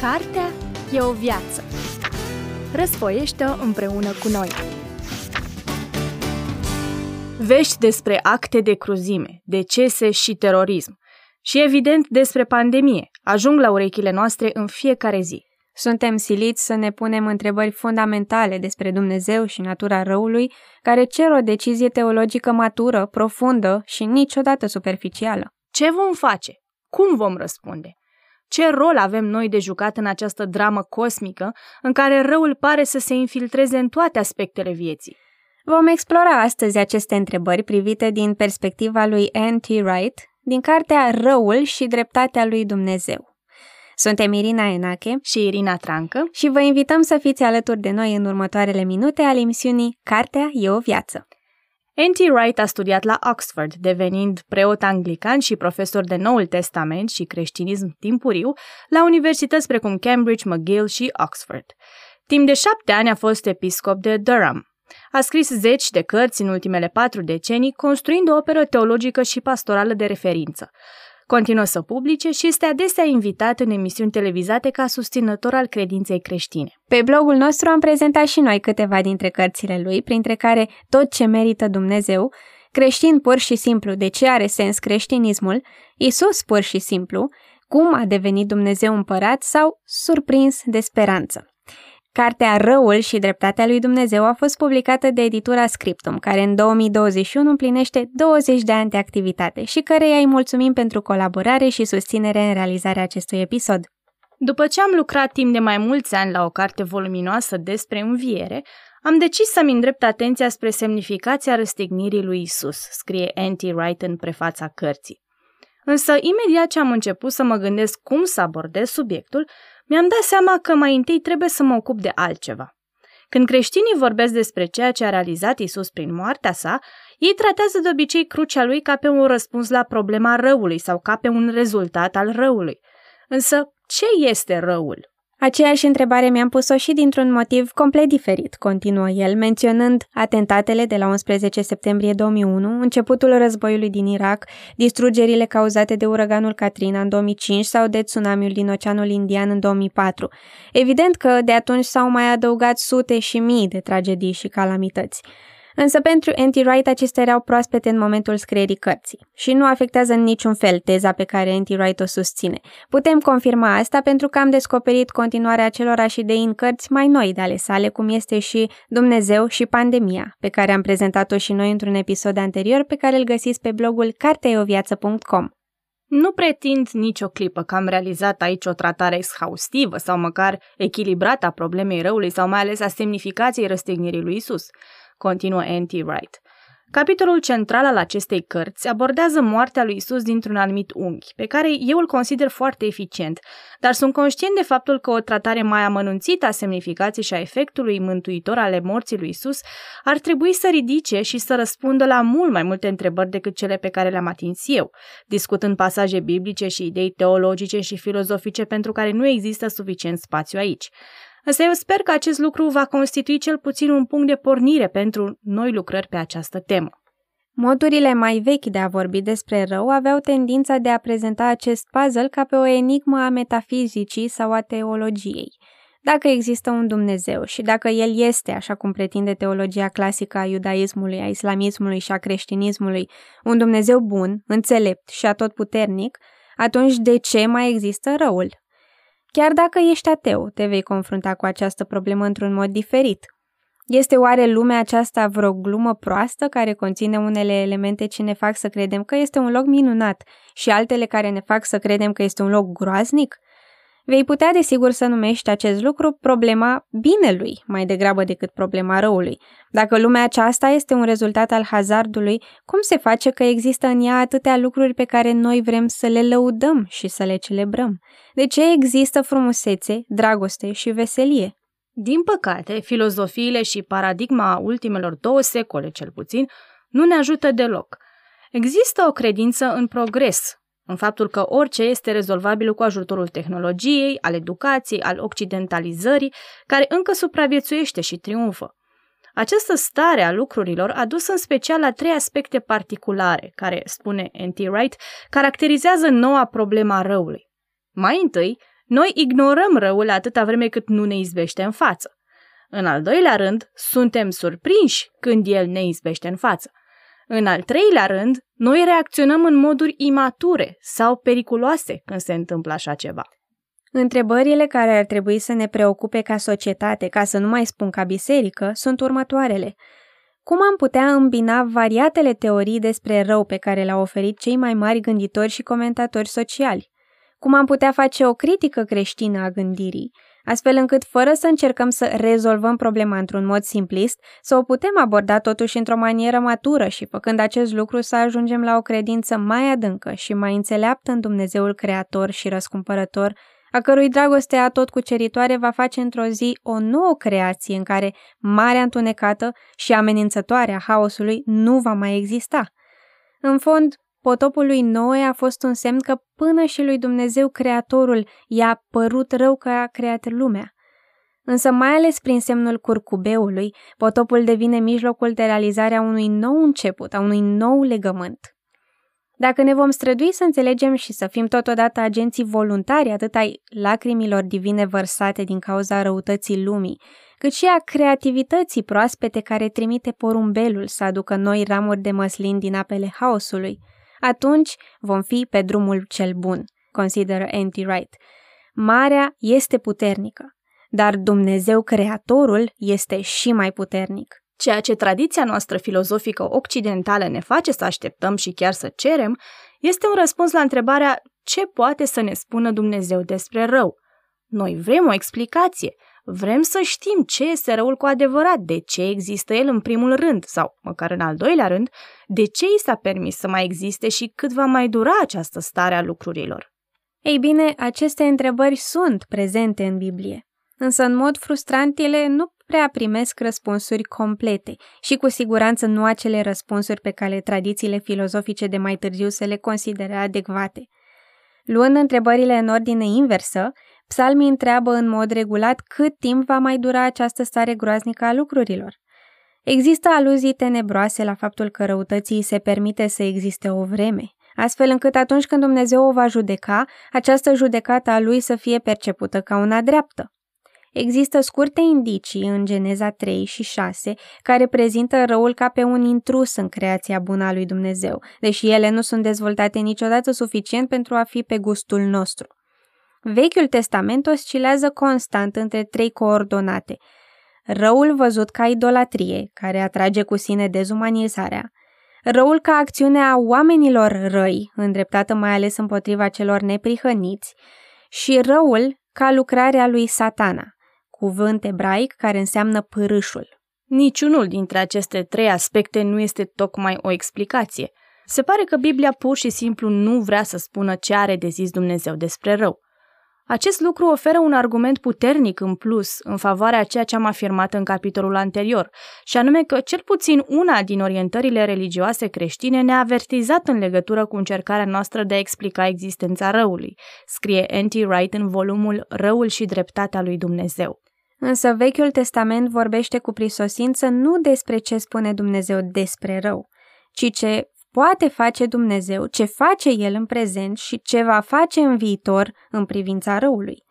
Cartea e o viață. Răsfoiește-o împreună cu noi. Vești despre acte de cruzime, decese și terorism. Și evident despre pandemie ajung la urechile noastre în fiecare zi. Suntem siliți să ne punem întrebări fundamentale despre Dumnezeu și natura răului, care cer o decizie teologică matură, profundă și niciodată superficială. Ce vom face? Cum vom răspunde? Ce rol avem noi de jucat în această dramă cosmică în care răul pare să se infiltreze în toate aspectele vieții? Vom explora astăzi aceste întrebări privite din perspectiva lui N.T. Wright, din cartea Răul și dreptatea lui Dumnezeu. Suntem Irina Enache și Irina Trancă și vă invităm să fiți alături de noi în următoarele minute ale emisiunii Cartea e o viață. N.T. Wright a studiat la Oxford, devenind preot anglican și profesor de Noul Testament și creștinism timpuriu la universități precum Cambridge, McGill și Oxford. Timp de șapte ani a fost episcop de Durham. A scris zeci de cărți în ultimele patru decenii, construind o operă teologică și pastorală de referință. Continuă să publice și este adesea invitat în emisiuni televizate ca susținător al credinței creștine. Pe blogul nostru am prezentat și noi câteva dintre cărțile lui, printre care Tot ce merită Dumnezeu, Creștin pur și simplu, de ce are sens creștinismul, Isus pur și simplu, Cum a devenit Dumnezeu împărat sau Surprins de speranță. Cartea Răul și Dreptatea lui Dumnezeu a fost publicată de editura Scriptum, care în 2021 împlinește 20 de ani de activitate și căreia îi mulțumim pentru colaborare și susținere în realizarea acestui episod. După ce am lucrat timp de mai mulți ani la o carte voluminoasă despre înviere, am decis să-mi îndrept atenția spre semnificația răstignirii lui Isus, scrie N.T. Wright în prefața cărții. Însă, imediat ce am început să mă gândesc cum să abordez subiectul, mi-am dat seama că mai întâi trebuie să mă ocup de altceva. Când creștinii vorbesc despre ceea ce a realizat Isus prin moartea sa, ei tratează de obicei crucea lui ca pe un răspuns la problema răului sau ca pe un rezultat al răului. Însă, ce este răul? Aceeași întrebare mi-am pus-o și dintr-un motiv complet diferit, continuă el, menționând atentatele de la 11 septembrie 2001, începutul războiului din Irak, distrugerile cauzate de uraganul Katrina în 2005 sau de tsunamiul din Oceanul Indian în 2004. Evident că de atunci s-au mai adăugat sute și mii de tragedii și calamități. Însă pentru Anti-Wright acestea erau proaspete în momentul scrierii cărții și nu afectează în niciun fel teza pe care Anti-Wright o susține. Putem confirma asta pentru că am descoperit continuarea acelorași idei în cărți mai noi de ale sale, cum este și Dumnezeu și pandemia, pe care am prezentat-o și noi într-un episod anterior pe care îl găsiți pe blogul carteoviață.com. Nu pretind nicio clipă că am realizat aici o tratare exhaustivă sau măcar echilibrată a problemei răului sau mai ales a semnificației răstignirii lui Isus continuă N.T. Wright. Capitolul central al acestei cărți abordează moartea lui Isus dintr-un anumit unghi, pe care eu îl consider foarte eficient, dar sunt conștient de faptul că o tratare mai amănunțită a semnificației și a efectului mântuitor ale morții lui Isus ar trebui să ridice și să răspundă la mult mai multe întrebări decât cele pe care le-am atins eu, discutând pasaje biblice și idei teologice și filozofice pentru care nu există suficient spațiu aici. Însă eu sper că acest lucru va constitui cel puțin un punct de pornire pentru noi lucrări pe această temă. Modurile mai vechi de a vorbi despre rău aveau tendința de a prezenta acest puzzle ca pe o enigmă a metafizicii sau a teologiei. Dacă există un Dumnezeu și dacă El este, așa cum pretinde teologia clasică a iudaismului, a islamismului și a creștinismului, un Dumnezeu bun, înțelept și atotputernic, atunci de ce mai există răul? Chiar dacă ești ateu, te vei confrunta cu această problemă într-un mod diferit. Este oare lumea aceasta vreo glumă proastă care conține unele elemente ce ne fac să credem că este un loc minunat și altele care ne fac să credem că este un loc groaznic? Vei putea desigur să numești acest lucru problema binelui, mai degrabă decât problema răului. Dacă lumea aceasta este un rezultat al hazardului, cum se face că există în ea atâtea lucruri pe care noi vrem să le lăudăm și să le celebrăm? De ce există frumusețe, dragoste și veselie? Din păcate, filozofiile și paradigma ultimelor două secole, cel puțin, nu ne ajută deloc. Există o credință în progres, în faptul că orice este rezolvabil cu ajutorul tehnologiei, al educației, al occidentalizării, care încă supraviețuiește și triumfă. Această stare a lucrurilor a dus în special la trei aspecte particulare, care, spune N.T. Wright, caracterizează noua problema răului. Mai întâi, Noi ignorăm răul atâta vreme cât nu ne izbește în față. În al doilea rând, suntem surprinși când el ne izbește în față. În al treilea rând, noi reacționăm în moduri imature sau periculoase când se întâmplă așa ceva. Întrebările care ar trebui să ne preocupe ca societate, ca să nu mai spun ca biserică, sunt următoarele. Cum am putea îmbina variatele teorii despre rău pe care le-au oferit cei mai mari gânditori și comentatori sociali? Cum am putea face o critică creștină a gândirii, astfel încât, fără să încercăm să rezolvăm problema într-un mod simplist, să o putem aborda totuși într-o manieră matură și, făcând acest lucru, să ajungem la o credință mai adâncă și mai înțeleaptă în Dumnezeul Creator și Răscumpărător, a cărui dragoste a tot cuceritoare va face într-o zi o nouă creație în care marea întunecată și amenințătoare a haosului nu va mai exista. În fond, potopul lui Noe a fost un semn că până și lui Dumnezeu Creatorul i-a părut rău că a creat lumea. Însă mai ales prin semnul curcubeului, potopul devine mijlocul de realizare a unui nou început, a unui nou legământ. Dacă ne vom strădui să înțelegem și să fim totodată agenții voluntari atât ai lacrimilor divine vărsate din cauza răutății lumii, cât și a creativității proaspete care trimite porumbelul să aducă noi ramuri de măslin din apele haosului, atunci vom fi pe drumul cel bun, consideră Anti Wright. Marea este puternică, dar Dumnezeu Creatorul este și mai puternic. Ceea ce tradiția noastră filozofică occidentală ne face să așteptăm și chiar să cerem, este un răspuns la întrebarea ce poate să ne spună Dumnezeu despre rău. Noi vrem o explicație, vrem să știm ce este răul cu adevărat, de ce există el în primul rând sau, măcar în al doilea rând, de ce i s-a permis să mai existe și cât va mai dura această stare a lucrurilor. Ei bine, aceste întrebări sunt prezente în Biblie, însă în mod frustrant ele nu prea primesc răspunsuri complete și cu siguranță nu acele răspunsuri pe care tradițiile filozofice de mai târziu se le consideră adecvate. Luând întrebările în ordine inversă, psalmii întreabă în mod regulat cât timp va mai dura această stare groaznică a lucrurilor. Există aluzii tenebroase la faptul că răutății se permite să existe o vreme, astfel încât atunci când Dumnezeu o va judeca, această judecată a lui să fie percepută ca una dreaptă. Există scurte indicii în Geneza 3 și 6 care prezintă răul ca pe un intrus în creația bună a lui Dumnezeu, deși ele nu sunt dezvoltate niciodată suficient pentru a fi pe gustul nostru. Vechiul Testament oscilează constant între trei coordonate. Răul văzut ca idolatrie, care atrage cu sine dezumanizarea, răul ca acțiune a oamenilor răi, îndreptată mai ales împotriva celor neprihăniți, și răul ca lucrarea lui satana, cuvânt ebraic care înseamnă pârâșul. Niciunul dintre aceste trei aspecte nu este tocmai o explicație. Se pare că Biblia pur și simplu nu vrea să spună ce are de zis Dumnezeu despre rău. Acest lucru oferă un argument puternic în plus în favoarea ceea ce am afirmat în capitolul anterior, și anume că cel puțin una din orientările religioase creștine ne-a avertizat în legătură cu încercarea noastră de a explica existența răului, scrie N.T. Wright în volumul Răul și dreptatea lui Dumnezeu. Însă Vechiul Testament vorbește cu prisosință nu despre ce spune Dumnezeu despre rău, ci ce poate face Dumnezeu, ce face El în prezent și ce va face în viitor în privința răului.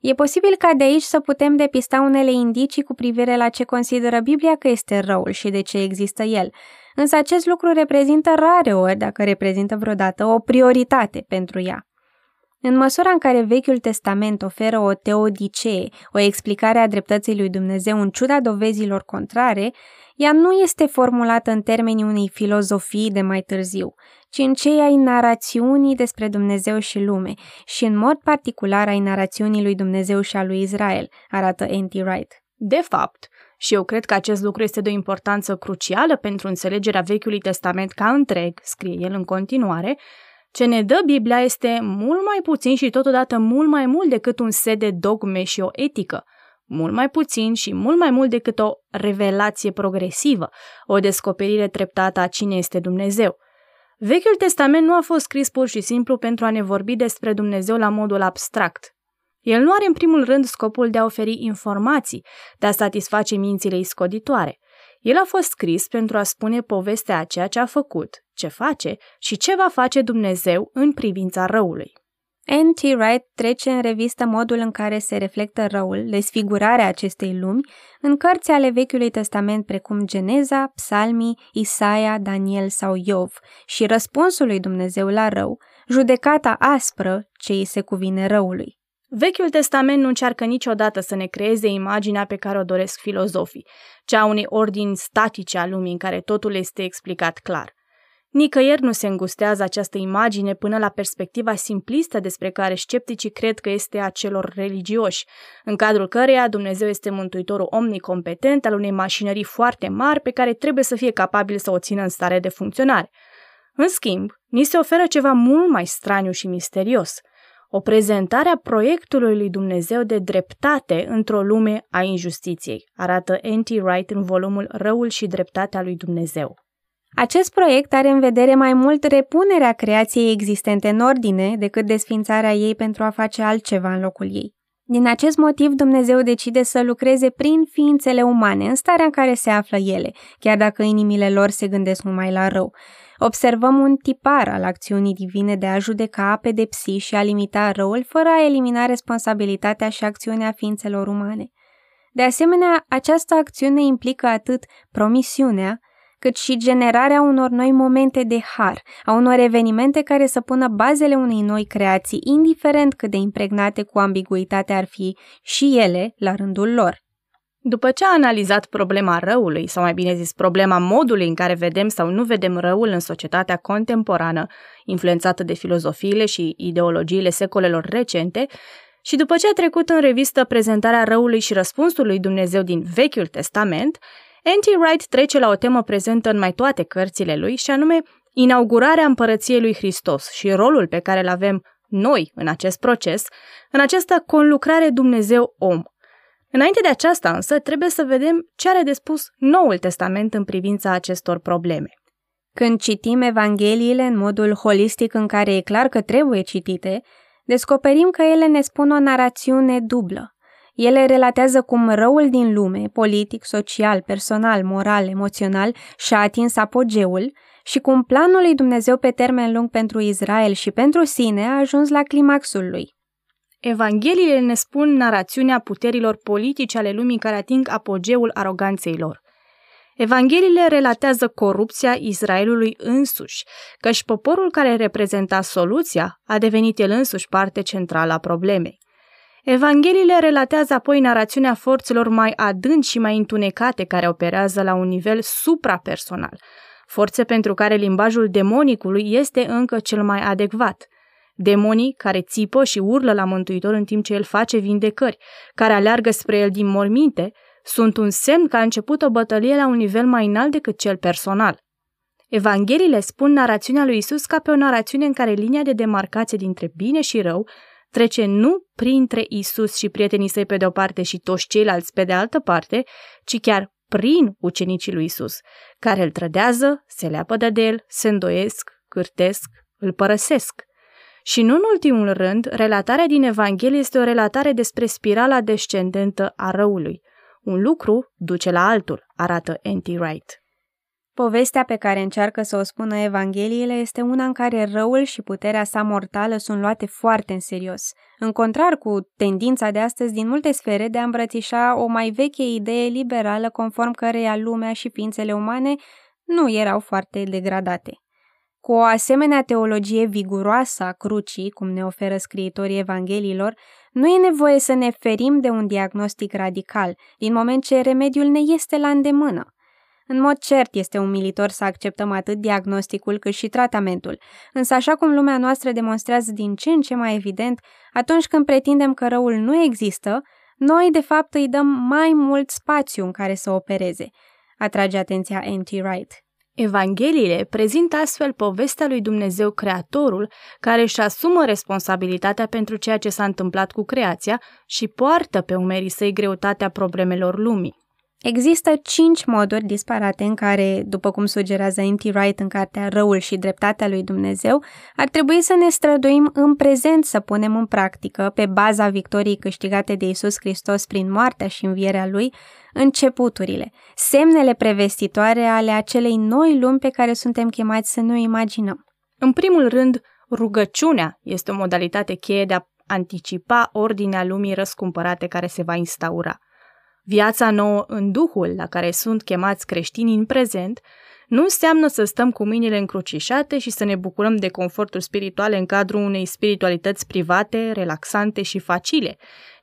E posibil ca de aici să putem depista unele indicii cu privire la ce consideră Biblia că este răul și de ce există el, însă acest lucru reprezintă rare ori, dacă reprezintă vreodată, o prioritate pentru ea. În măsura în care Vechiul Testament oferă o teodicee, o explicare a dreptății lui Dumnezeu în ciuda dovezilor contrare, ea nu este formulată în termenii unei filozofii de mai târziu, ci în cei ai narațiunii despre Dumnezeu și lume și în mod particular ai narațiunii lui Dumnezeu și a lui Israel, arată N.T. Wright. De fapt, și eu cred că acest lucru este de o importanță crucială pentru înțelegerea Vechiului Testament ca întreg, scrie el în continuare, ce ne dă Biblia este mult mai puțin și totodată mult mai mult decât un set de dogme și o etică, mult mai puțin și mult mai mult decât o revelație progresivă, o descoperire treptată a cine este Dumnezeu. Vechiul Testament nu a fost scris pur și simplu pentru a ne vorbi despre Dumnezeu la modul abstract. El nu are în primul rând scopul de a oferi informații, de a satisface mințile iscoditoare. El a fost scris pentru a spune povestea a ceea ce a făcut, ce face și ce va face Dumnezeu în privința răului. N.T. Wright trece în revistă modul în care se reflectă răul, desfigurarea acestei lumi, în cărți ale Vechiului Testament precum Geneza, Psalmii, Isaia, Daniel sau Iov și răspunsul lui Dumnezeu la rău, judecata aspră ce îi se cuvine răului. Vechiul Testament nu încearcă niciodată să ne creeze imaginea pe care o doresc filozofii, cea unei ordini statice a lumii în care totul este explicat clar. Nicăieri nu se îngustează această imagine până la perspectiva simplistă despre care scepticii cred că este a celor religioși, în cadrul căreia Dumnezeu este mântuitorul omnicompetent al unei mașinării foarte mari pe care trebuie să fie capabil să o țină în stare de funcționare. În schimb, ni se oferă ceva mult mai straniu și misterios – o prezentare a proiectului lui Dumnezeu de dreptate într-o lume a injustiției, arată N.T. Wright în volumul Răul și dreptatea lui Dumnezeu. Acest proiect are în vedere mai mult repunerea creației existente în ordine decât desfințarea ei pentru a face altceva în locul ei. Din acest motiv, Dumnezeu decide să lucreze prin ființele umane, în starea în care se află ele, chiar dacă inimile lor se gândesc numai la rău. Observăm un tipar al acțiunii divine de a judeca, a pedepsi și a limita răul, fără a elimina responsabilitatea și acțiunea ființelor umane. De asemenea, această acțiune implică atât promisiunea, cât și generarea unor noi momente de har, a unor evenimente care să pună bazele unei noi creații, indiferent cât de impregnate cu ambiguitate ar fi și ele la rândul lor. După ce a analizat problema răului, sau mai bine zis problema modului în care vedem sau nu vedem răul în societatea contemporană, influențată de filozofiile și ideologiile secolelor recente, și după ce a trecut în revistă prezentarea răului și răspunsul lui Dumnezeu din Vechiul Testament, N.T. Wright trece la o temă prezentă în mai toate cărțile lui și anume inaugurarea împărăției lui Hristos și rolul pe care îl avem noi în acest proces, în această conlucrare Dumnezeu-om. Înainte de aceasta însă, trebuie să vedem ce are de spus Noul Testament în privința acestor probleme. Când citim Evangheliile în modul holistic în care e clar că trebuie citite, descoperim că ele ne spun o narațiune dublă. Ele relatează cum răul din lume, politic, social, personal, moral, emoțional, și-a atins apogeul și cum planul lui Dumnezeu pe termen lung pentru Israel și pentru sine a ajuns la climaxul lui. Evangheliile ne spun narațiunea puterilor politice ale lumii care ating apogeul aroganței lor. Evangheliile relatează corupția Israelului însuși, căci poporul care reprezenta soluția a devenit el însuși parte centrală a problemei. Evangheliile relatează apoi narațiunea forțelor mai adânci și mai întunecate care operează la un nivel suprapersonal, forțe pentru care limbajul demonicului este încă cel mai adecvat. Demonii care țipă și urlă la Mântuitor în timp ce el face vindecări, care aleargă spre el din morminte, sunt un semn că a început o bătălie la un nivel mai înalt decât cel personal. Evangheliile spun narațiunea lui Isus ca pe o narațiune în care linia de demarcație dintre bine și rău trece nu printre Isus și prietenii săi pe de o parte și toți ceilalți pe de altă parte, ci chiar prin ucenicii lui Isus, care îl trădează, se leapă de el, se îndoiesc, cârtesc, îl părăsesc. Și nu în ultimul rând, relatarea din Evanghelie este o relatare despre spirala descendentă a răului. Un lucru duce la altul, arată N.T. Wright. Povestea pe care încearcă să o spună Evangheliile este una în care răul și puterea sa mortală sunt luate foarte în serios, în contrar cu tendința de astăzi din multe sfere de a îmbrățișa o mai veche idee liberală conform căreia lumea și ființele umane nu erau foarte degradate. Cu o asemenea teologie viguroasă a crucii, cum ne oferă scriitorii Evangheliilor, nu e nevoie să ne ferim de un diagnostic radical, din moment ce remediul ne este la îndemână. În mod cert este umilitor să acceptăm atât diagnosticul cât și tratamentul, însă așa cum lumea noastră demonstrează din ce în ce mai evident, atunci când pretindem că răul nu există, noi de fapt îi dăm mai mult spațiu în care să opereze, atrage atenția N.T. Wright. Evangheliile prezintă astfel povestea lui Dumnezeu Creatorul, care își asumă responsabilitatea pentru ceea ce s-a întâmplat cu creația și poartă pe umerii săi greutatea problemelor lumii. Există cinci moduri disparate în care, după cum sugerează N.T. Wright în cartea Răul și dreptatea lui Dumnezeu, ar trebui să ne străduim în prezent să punem în practică, pe baza victoriei câștigate de Isus Hristos prin moartea și învierea lui, începuturile, semnele prevestitoare ale acelei noi lumi pe care suntem chemați să nu imaginăm. În primul rând, Rugăciunea este o modalitate cheie de a anticipa ordinea lumii răscumpărate care se va instaura. Viața nouă în Duhul la care sunt chemați creștinii în prezent nu înseamnă să stăm cu mâinile încrucișate și să ne bucurăm de conforturi spirituale în cadrul unei spiritualități private, relaxante și facile,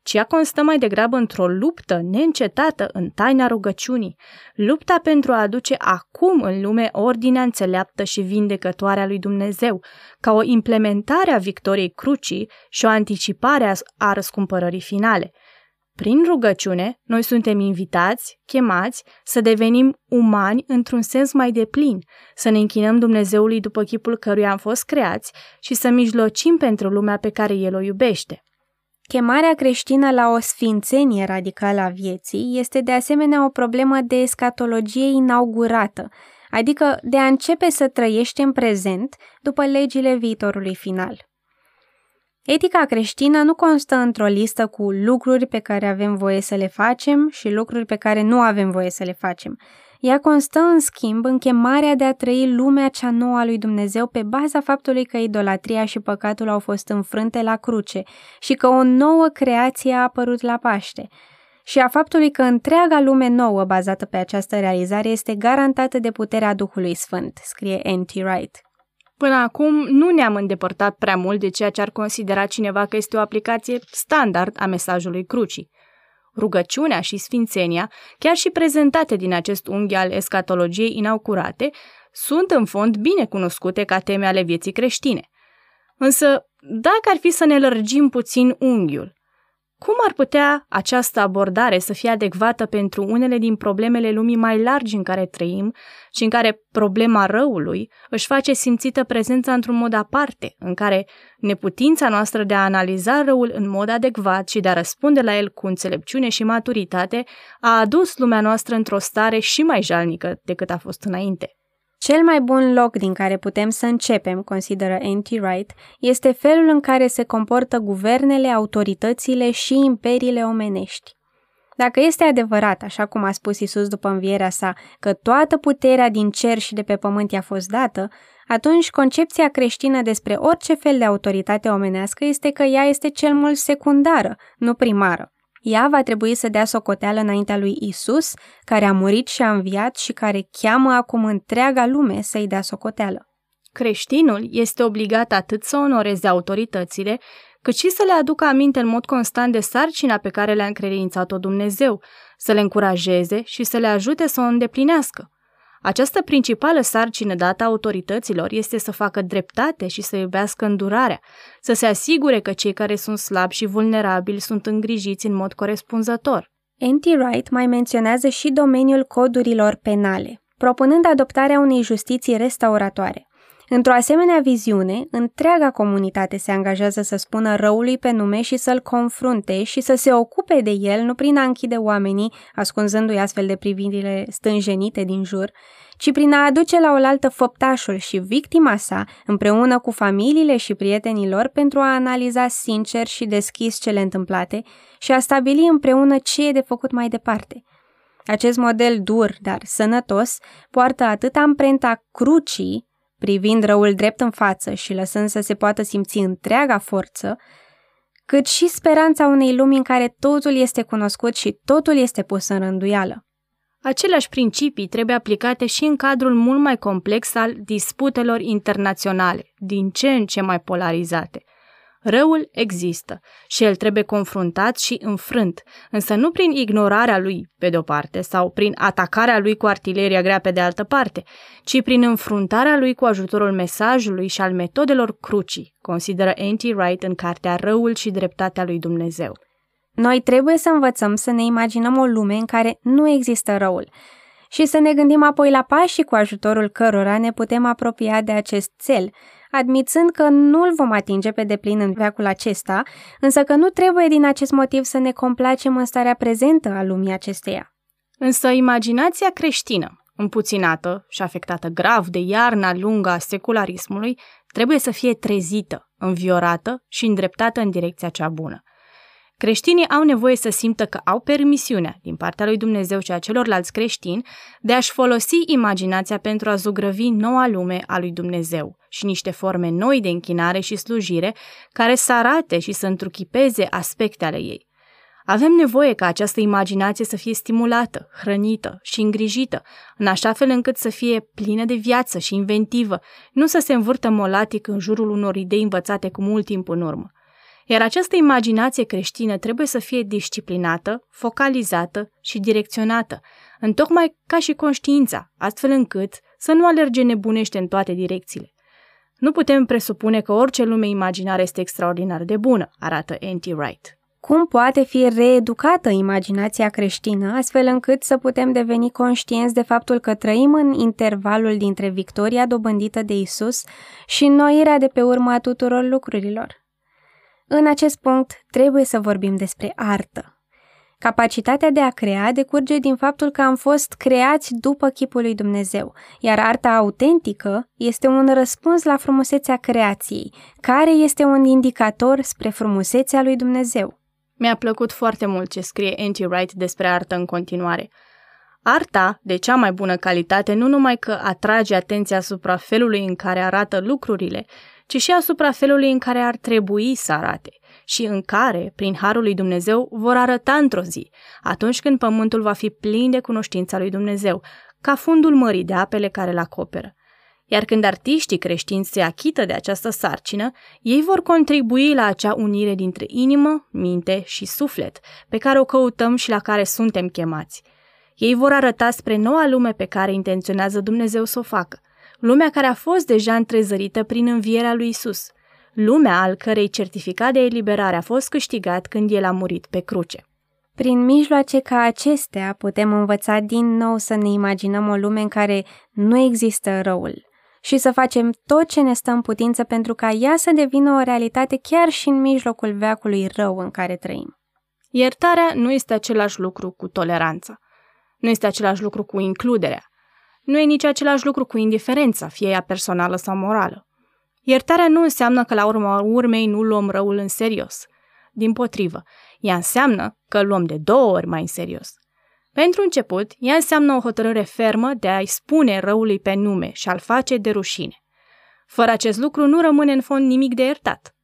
ci ea constă mai degrabă într-o luptă neîncetată în taina rugăciunii, lupta pentru a aduce acum în lume ordinea înțeleaptă și vindecătoare a lui Dumnezeu, ca o implementare a victoriei crucii și o anticipare a răscumpărării finale – prin rugăciune, noi suntem invitați, chemați, să devenim umani într-un sens mai deplin, să ne închinăm Dumnezeului după chipul căruia am fost creați și să mijlocim pentru lumea pe care El o iubește. Chemarea creștină la o sfințenie radicală a vieții este de asemenea o problemă de escatologie inaugurată, adică de a începe să trăiești în prezent după legile viitorului final. Etica creștină nu constă într-o listă cu lucruri pe care avem voie să le facem și lucruri pe care nu avem voie să le facem. Ea constă, în schimb, în chemarea de a trăi lumea cea nouă a lui Dumnezeu pe baza faptului că idolatria și păcatul au fost înfrânte la cruce și că o nouă creație a apărut la Paște și a faptului că întreaga lume nouă bazată pe această realizare este garantată de puterea Duhului Sfânt, scrie N.T. Wright. Până acum nu ne-am îndepărtat prea mult de ceea ce ar considera cineva că este o aplicație standard a mesajului crucii. Rugăciunea și sfințenia, chiar și prezentate din acest unghi al escatologiei inaugurate, sunt în fond bine cunoscute ca teme ale vieții creștine. Însă, dacă ar fi să ne lărgim puțin unghiul, cum ar putea această abordare să fie adecvată pentru unele din problemele lumii mai largi în care trăim și în care problema răului își face simțită prezența într-un mod aparte, în care neputința noastră de a analiza răul în mod adecvat și de a răspunde la el cu înțelepciune și maturitate a adus lumea noastră într-o stare și mai jalnică decât a fost înainte. Cel mai bun loc din care putem să începem, consideră N.T. Wright, este felul în care se comportă guvernele, autoritățile și imperiile omenești. Dacă este adevărat, așa cum a spus Isus după învierea sa, că toată puterea din cer și de pe pământ i-a fost dată, atunci concepția creștină despre orice fel de autoritate omenească este că ea este cel mult secundară, nu primară. Ea va trebui să dea socoteală înaintea lui Isus, care a murit și a înviat și care cheamă acum întreaga lume să-i dea socoteală. Creștinul este obligat atât să onoreze autoritățile, cât și să le aducă aminte în mod constant de sarcina pe care le-a încredințat-o Dumnezeu, să le încurajeze și să le ajute să o îndeplinească. Această principală sarcină dată autorităților este să facă dreptate și să iubească îndurarea, să se asigure că cei care sunt slabi și vulnerabili sunt îngrijiți în mod corespunzător. N.T. Wright mai menționează și domeniul codurilor penale, propunând adoptarea unei justiții restauratoare. Într-o asemenea viziune, întreaga comunitate se angajează să spună răului pe nume și să-l confrunte și să se ocupe de el nu prin a închide oamenii, ascunzându-i astfel de privirile stânjenite din jur, ci prin a aduce la oaltă făptașul și victima sa, împreună cu familiile și prietenii lor, pentru a analiza sincer și deschis cele întâmplate și a stabili împreună ce e de făcut mai departe. Acest model dur, dar sănătos, poartă atât amprenta crucii, privind răul drept în față și lăsând să se poată simți întreaga forță, cât și speranța unei lumi în care totul este cunoscut și totul este pus în rânduială. Aceleași principii trebuie aplicate și în cadrul mult mai complex al disputelor internaționale, din ce în ce mai polarizate – Răul există și el trebuie confruntat și înfrânt, însă nu prin ignorarea lui pe de o parte sau prin atacarea lui cu artileria grea pe de altă parte, ci prin înfruntarea lui cu ajutorul mesajului și al metodelor crucii, consideră N.T. Wright în cartea Răul și dreptatea lui Dumnezeu. Noi trebuie să învățăm să ne imaginăm o lume în care nu există răul și să ne gândim apoi la pașii cu ajutorul cărora ne putem apropia de acest cel, admițând că nu îl vom atinge pe deplin în veacul acesta, însă că nu trebuie din acest motiv să ne complacem în starea prezentă a lumii acesteia. Însă imaginația creștină, împuținată și afectată grav de iarna lungă a secularismului, trebuie să fie trezită, înviorată și îndreptată în direcția cea bună. Creștinii au nevoie să simtă că au permisiunea din partea lui Dumnezeu și a celorlalți creștini de a-și folosi imaginația pentru a zugrăvi noua lume a lui Dumnezeu și niște forme noi de închinare și slujire care să arate și să întruchipeze aspecte ale ei. Avem nevoie ca această imaginație să fie stimulată, hrănită și îngrijită, în așa fel încât să fie plină de viață și inventivă, nu să se învârtă molatic în jurul unor idei învățate cu mult timp în urmă. Iar această imaginație creștină trebuie să fie disciplinată, focalizată și direcționată, întocmai ca și conștiința, astfel încât să nu alerge nebunește în toate direcțiile. Nu putem presupune că orice lume imaginară este extraordinar de bună, arată N.T. Wright. Cum poate fi reeducată imaginația creștină, astfel încât să putem deveni conștienți de faptul că trăim în intervalul dintre victoria dobândită de Isus și înnoirea de pe urma tuturor lucrurilor? În acest punct trebuie să vorbim despre artă. Capacitatea de a crea decurge din faptul că am fost creați după chipul lui Dumnezeu, iar arta autentică este un răspuns la frumusețea creației, care este un indicator spre frumusețea lui Dumnezeu. Mi-a plăcut foarte mult ce scrie N.T. Wright despre artă în continuare. Arta, de cea mai bună calitate, nu numai că atrage atenția asupra felului în care arată lucrurile, ci și asupra felului în care ar trebui să arate și în care, prin harul lui Dumnezeu, vor arăta într-o zi, atunci când pământul va fi plin de cunoștința lui Dumnezeu, ca fundul mării de apele care îl acoperă. Iar când artiștii creștini se achită de această sarcină, ei vor contribui la acea unire dintre inimă, minte și suflet, pe care o căutăm și la care suntem chemați. Ei vor arăta spre noua lume pe care intenționează Dumnezeu să o facă, lumea care a fost deja întrezărită prin învierea lui Isus, lumea al cărei certificat de eliberare a fost câștigat când el a murit pe cruce. Prin mijloace ca acestea putem învăța din nou să ne imaginăm o lume în care nu există răul și să facem tot ce ne stă în putință pentru ca ea să devină o realitate chiar și în mijlocul veacului rău în care trăim. Iertarea nu este același lucru cu toleranța. Nu este același lucru cu includerea. Nu e nici același lucru cu indiferența, fie ea personală sau morală. Iertarea nu înseamnă că la urma urmei nu luăm răul în serios. Din potrivă, ea înseamnă că luăm de două ori mai în serios. Pentru început, ea înseamnă o hotărâre fermă de a-i spune răului pe nume și a-l face de rușine. Fără acest lucru nu rămâne în fond nimic de iertat.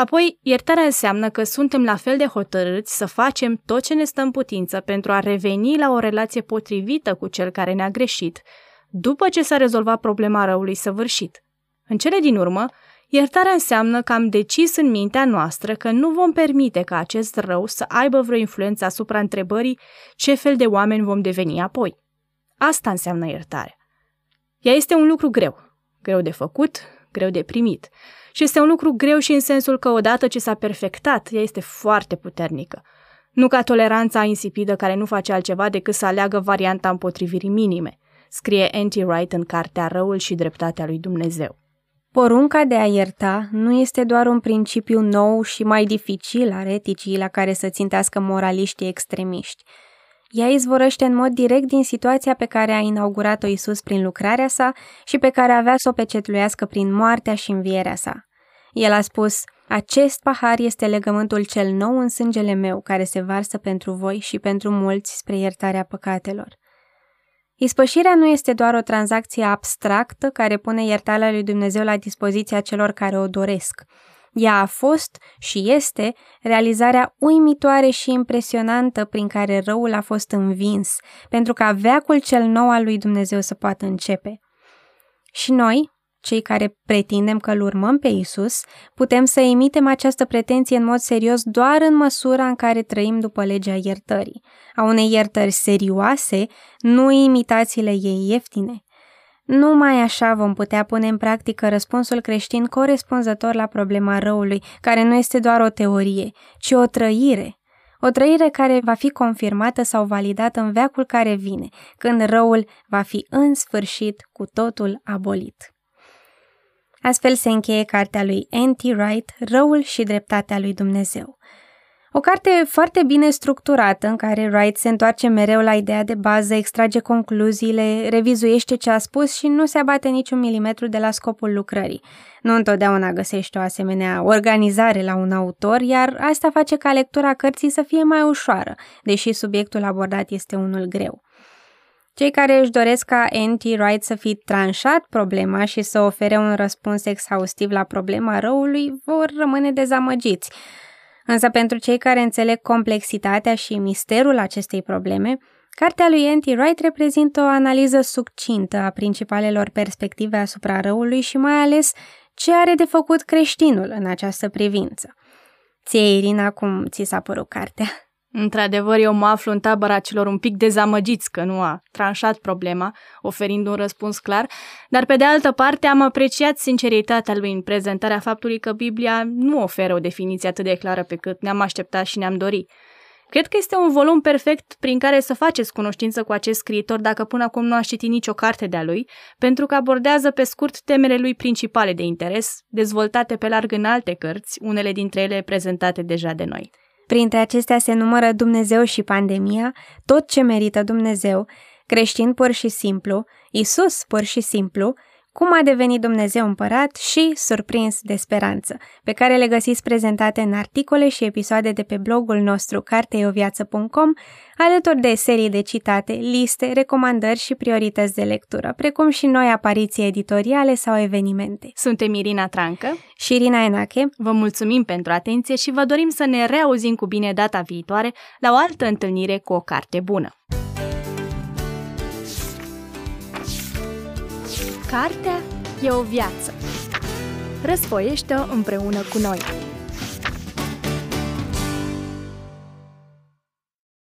Apoi, iertarea înseamnă că suntem la fel de hotărâți să facem tot ce ne stă în putință pentru a reveni la o relație potrivită cu cel care ne-a greșit, după ce s-a rezolvat problema răului săvârșit. În cele din urmă, iertarea înseamnă că am decis în mintea noastră că nu vom permite ca acest rău să aibă vreo influență asupra întrebării ce fel de oameni vom deveni apoi. Asta înseamnă iertare. Ea este un lucru greu, greu de făcut, greu de primit, și este un lucru greu și în sensul că odată ce s-a perfectat, ea este foarte puternică. Nu ca toleranța insipidă care nu face altceva decât să aleagă varianta împotrivirii minime, scrie N.T. Wright în cartea Răul și dreptatea lui Dumnezeu. Porunca de a ierta nu este doar un principiu nou și mai dificil al eticii la care să țintească moraliștii extremiști. Ea izvorăște în mod direct din situația pe care a inaugurat-o Isus prin lucrarea sa și pe care avea să o pecetluiască prin moartea și învierea sa. El a spus, acest pahar este legământul cel nou în sângele meu, care se varsă pentru voi și pentru mulți spre iertarea păcatelor. Ispășirea nu este doar o tranzacție abstractă care pune iertarea lui Dumnezeu la dispoziția celor care o doresc. Ea a fost și este realizarea uimitoare și impresionantă prin care răul a fost învins, pentru ca veacul cel nou al lui Dumnezeu să poată începe. Și noi, cei care pretindem că îl urmăm pe Isus, putem să emitem această pretenție în mod serios doar în măsura în care trăim după legea iertării, a unei iertări serioase, nu imitațiile ei ieftine. Numai așa vom putea pune în practică răspunsul creștin corespunzător la problema răului, care nu este doar o teorie, ci o trăire. O trăire care va fi confirmată sau validată în veacul care vine, când răul va fi în sfârșit cu totul abolit. Astfel se încheie cartea lui N.T. Wright, Răul și dreptatea lui Dumnezeu. O carte foarte bine structurată, în care Wright se întoarce mereu la ideea de bază, extrage concluziile, revizuiește ce a spus și nu se abate niciun milimetru de la scopul lucrării. Nu întotdeauna găsește o asemenea organizare la un autor, iar asta face ca lectura cărții să fie mai ușoară, deși subiectul abordat este unul greu. Cei care își doresc ca N.T. Wright să fi tranșat problema și să ofere un răspuns exhaustiv la problema răului vor rămâne dezamăgiți. Însă pentru cei care înțeleg complexitatea și misterul acestei probleme, cartea lui N.T. Wright reprezintă o analiză succintă a principalelor perspective asupra răului și mai ales ce are de făcut creștinul în această privință. Ție, Irina, cum ți s-a părut cartea? Într-adevăr, eu mă aflu în tabăra celor un pic dezamăgiți că nu a tranșat problema, oferind un răspuns clar, dar pe de altă parte am apreciat sinceritatea lui în prezentarea faptului că Biblia nu oferă o definiție atât de clară pe cât ne-am așteptat și ne-am dorit. Cred că este un volum perfect prin care să faceți cunoștință cu acest scriitor dacă până acum nu ați citit nicio carte de-a lui, pentru că abordează pe scurt temele lui principale de interes, dezvoltate pe larg în alte cărți, unele dintre ele prezentate deja de noi. Printre acestea se numără Dumnezeu și pandemia, tot ce merită Dumnezeu, creștin pur și simplu, Isus pur și simplu, cum a devenit Dumnezeu împărat și surprins de speranță, pe care le găsiți prezentate în articole și episoade de pe blogul nostru carteioviață.com, alături de serii de citate, liste, recomandări și priorități de lectură, precum și noi apariții editoriale sau evenimente. Suntem Irina Trancă și Irina Enache. Vă mulțumim pentru atenție și vă dorim să ne reauzim cu bine data viitoare la o altă întâlnire cu o carte bună. Cartea e o viață. Răsfoiește-o împreună cu noi!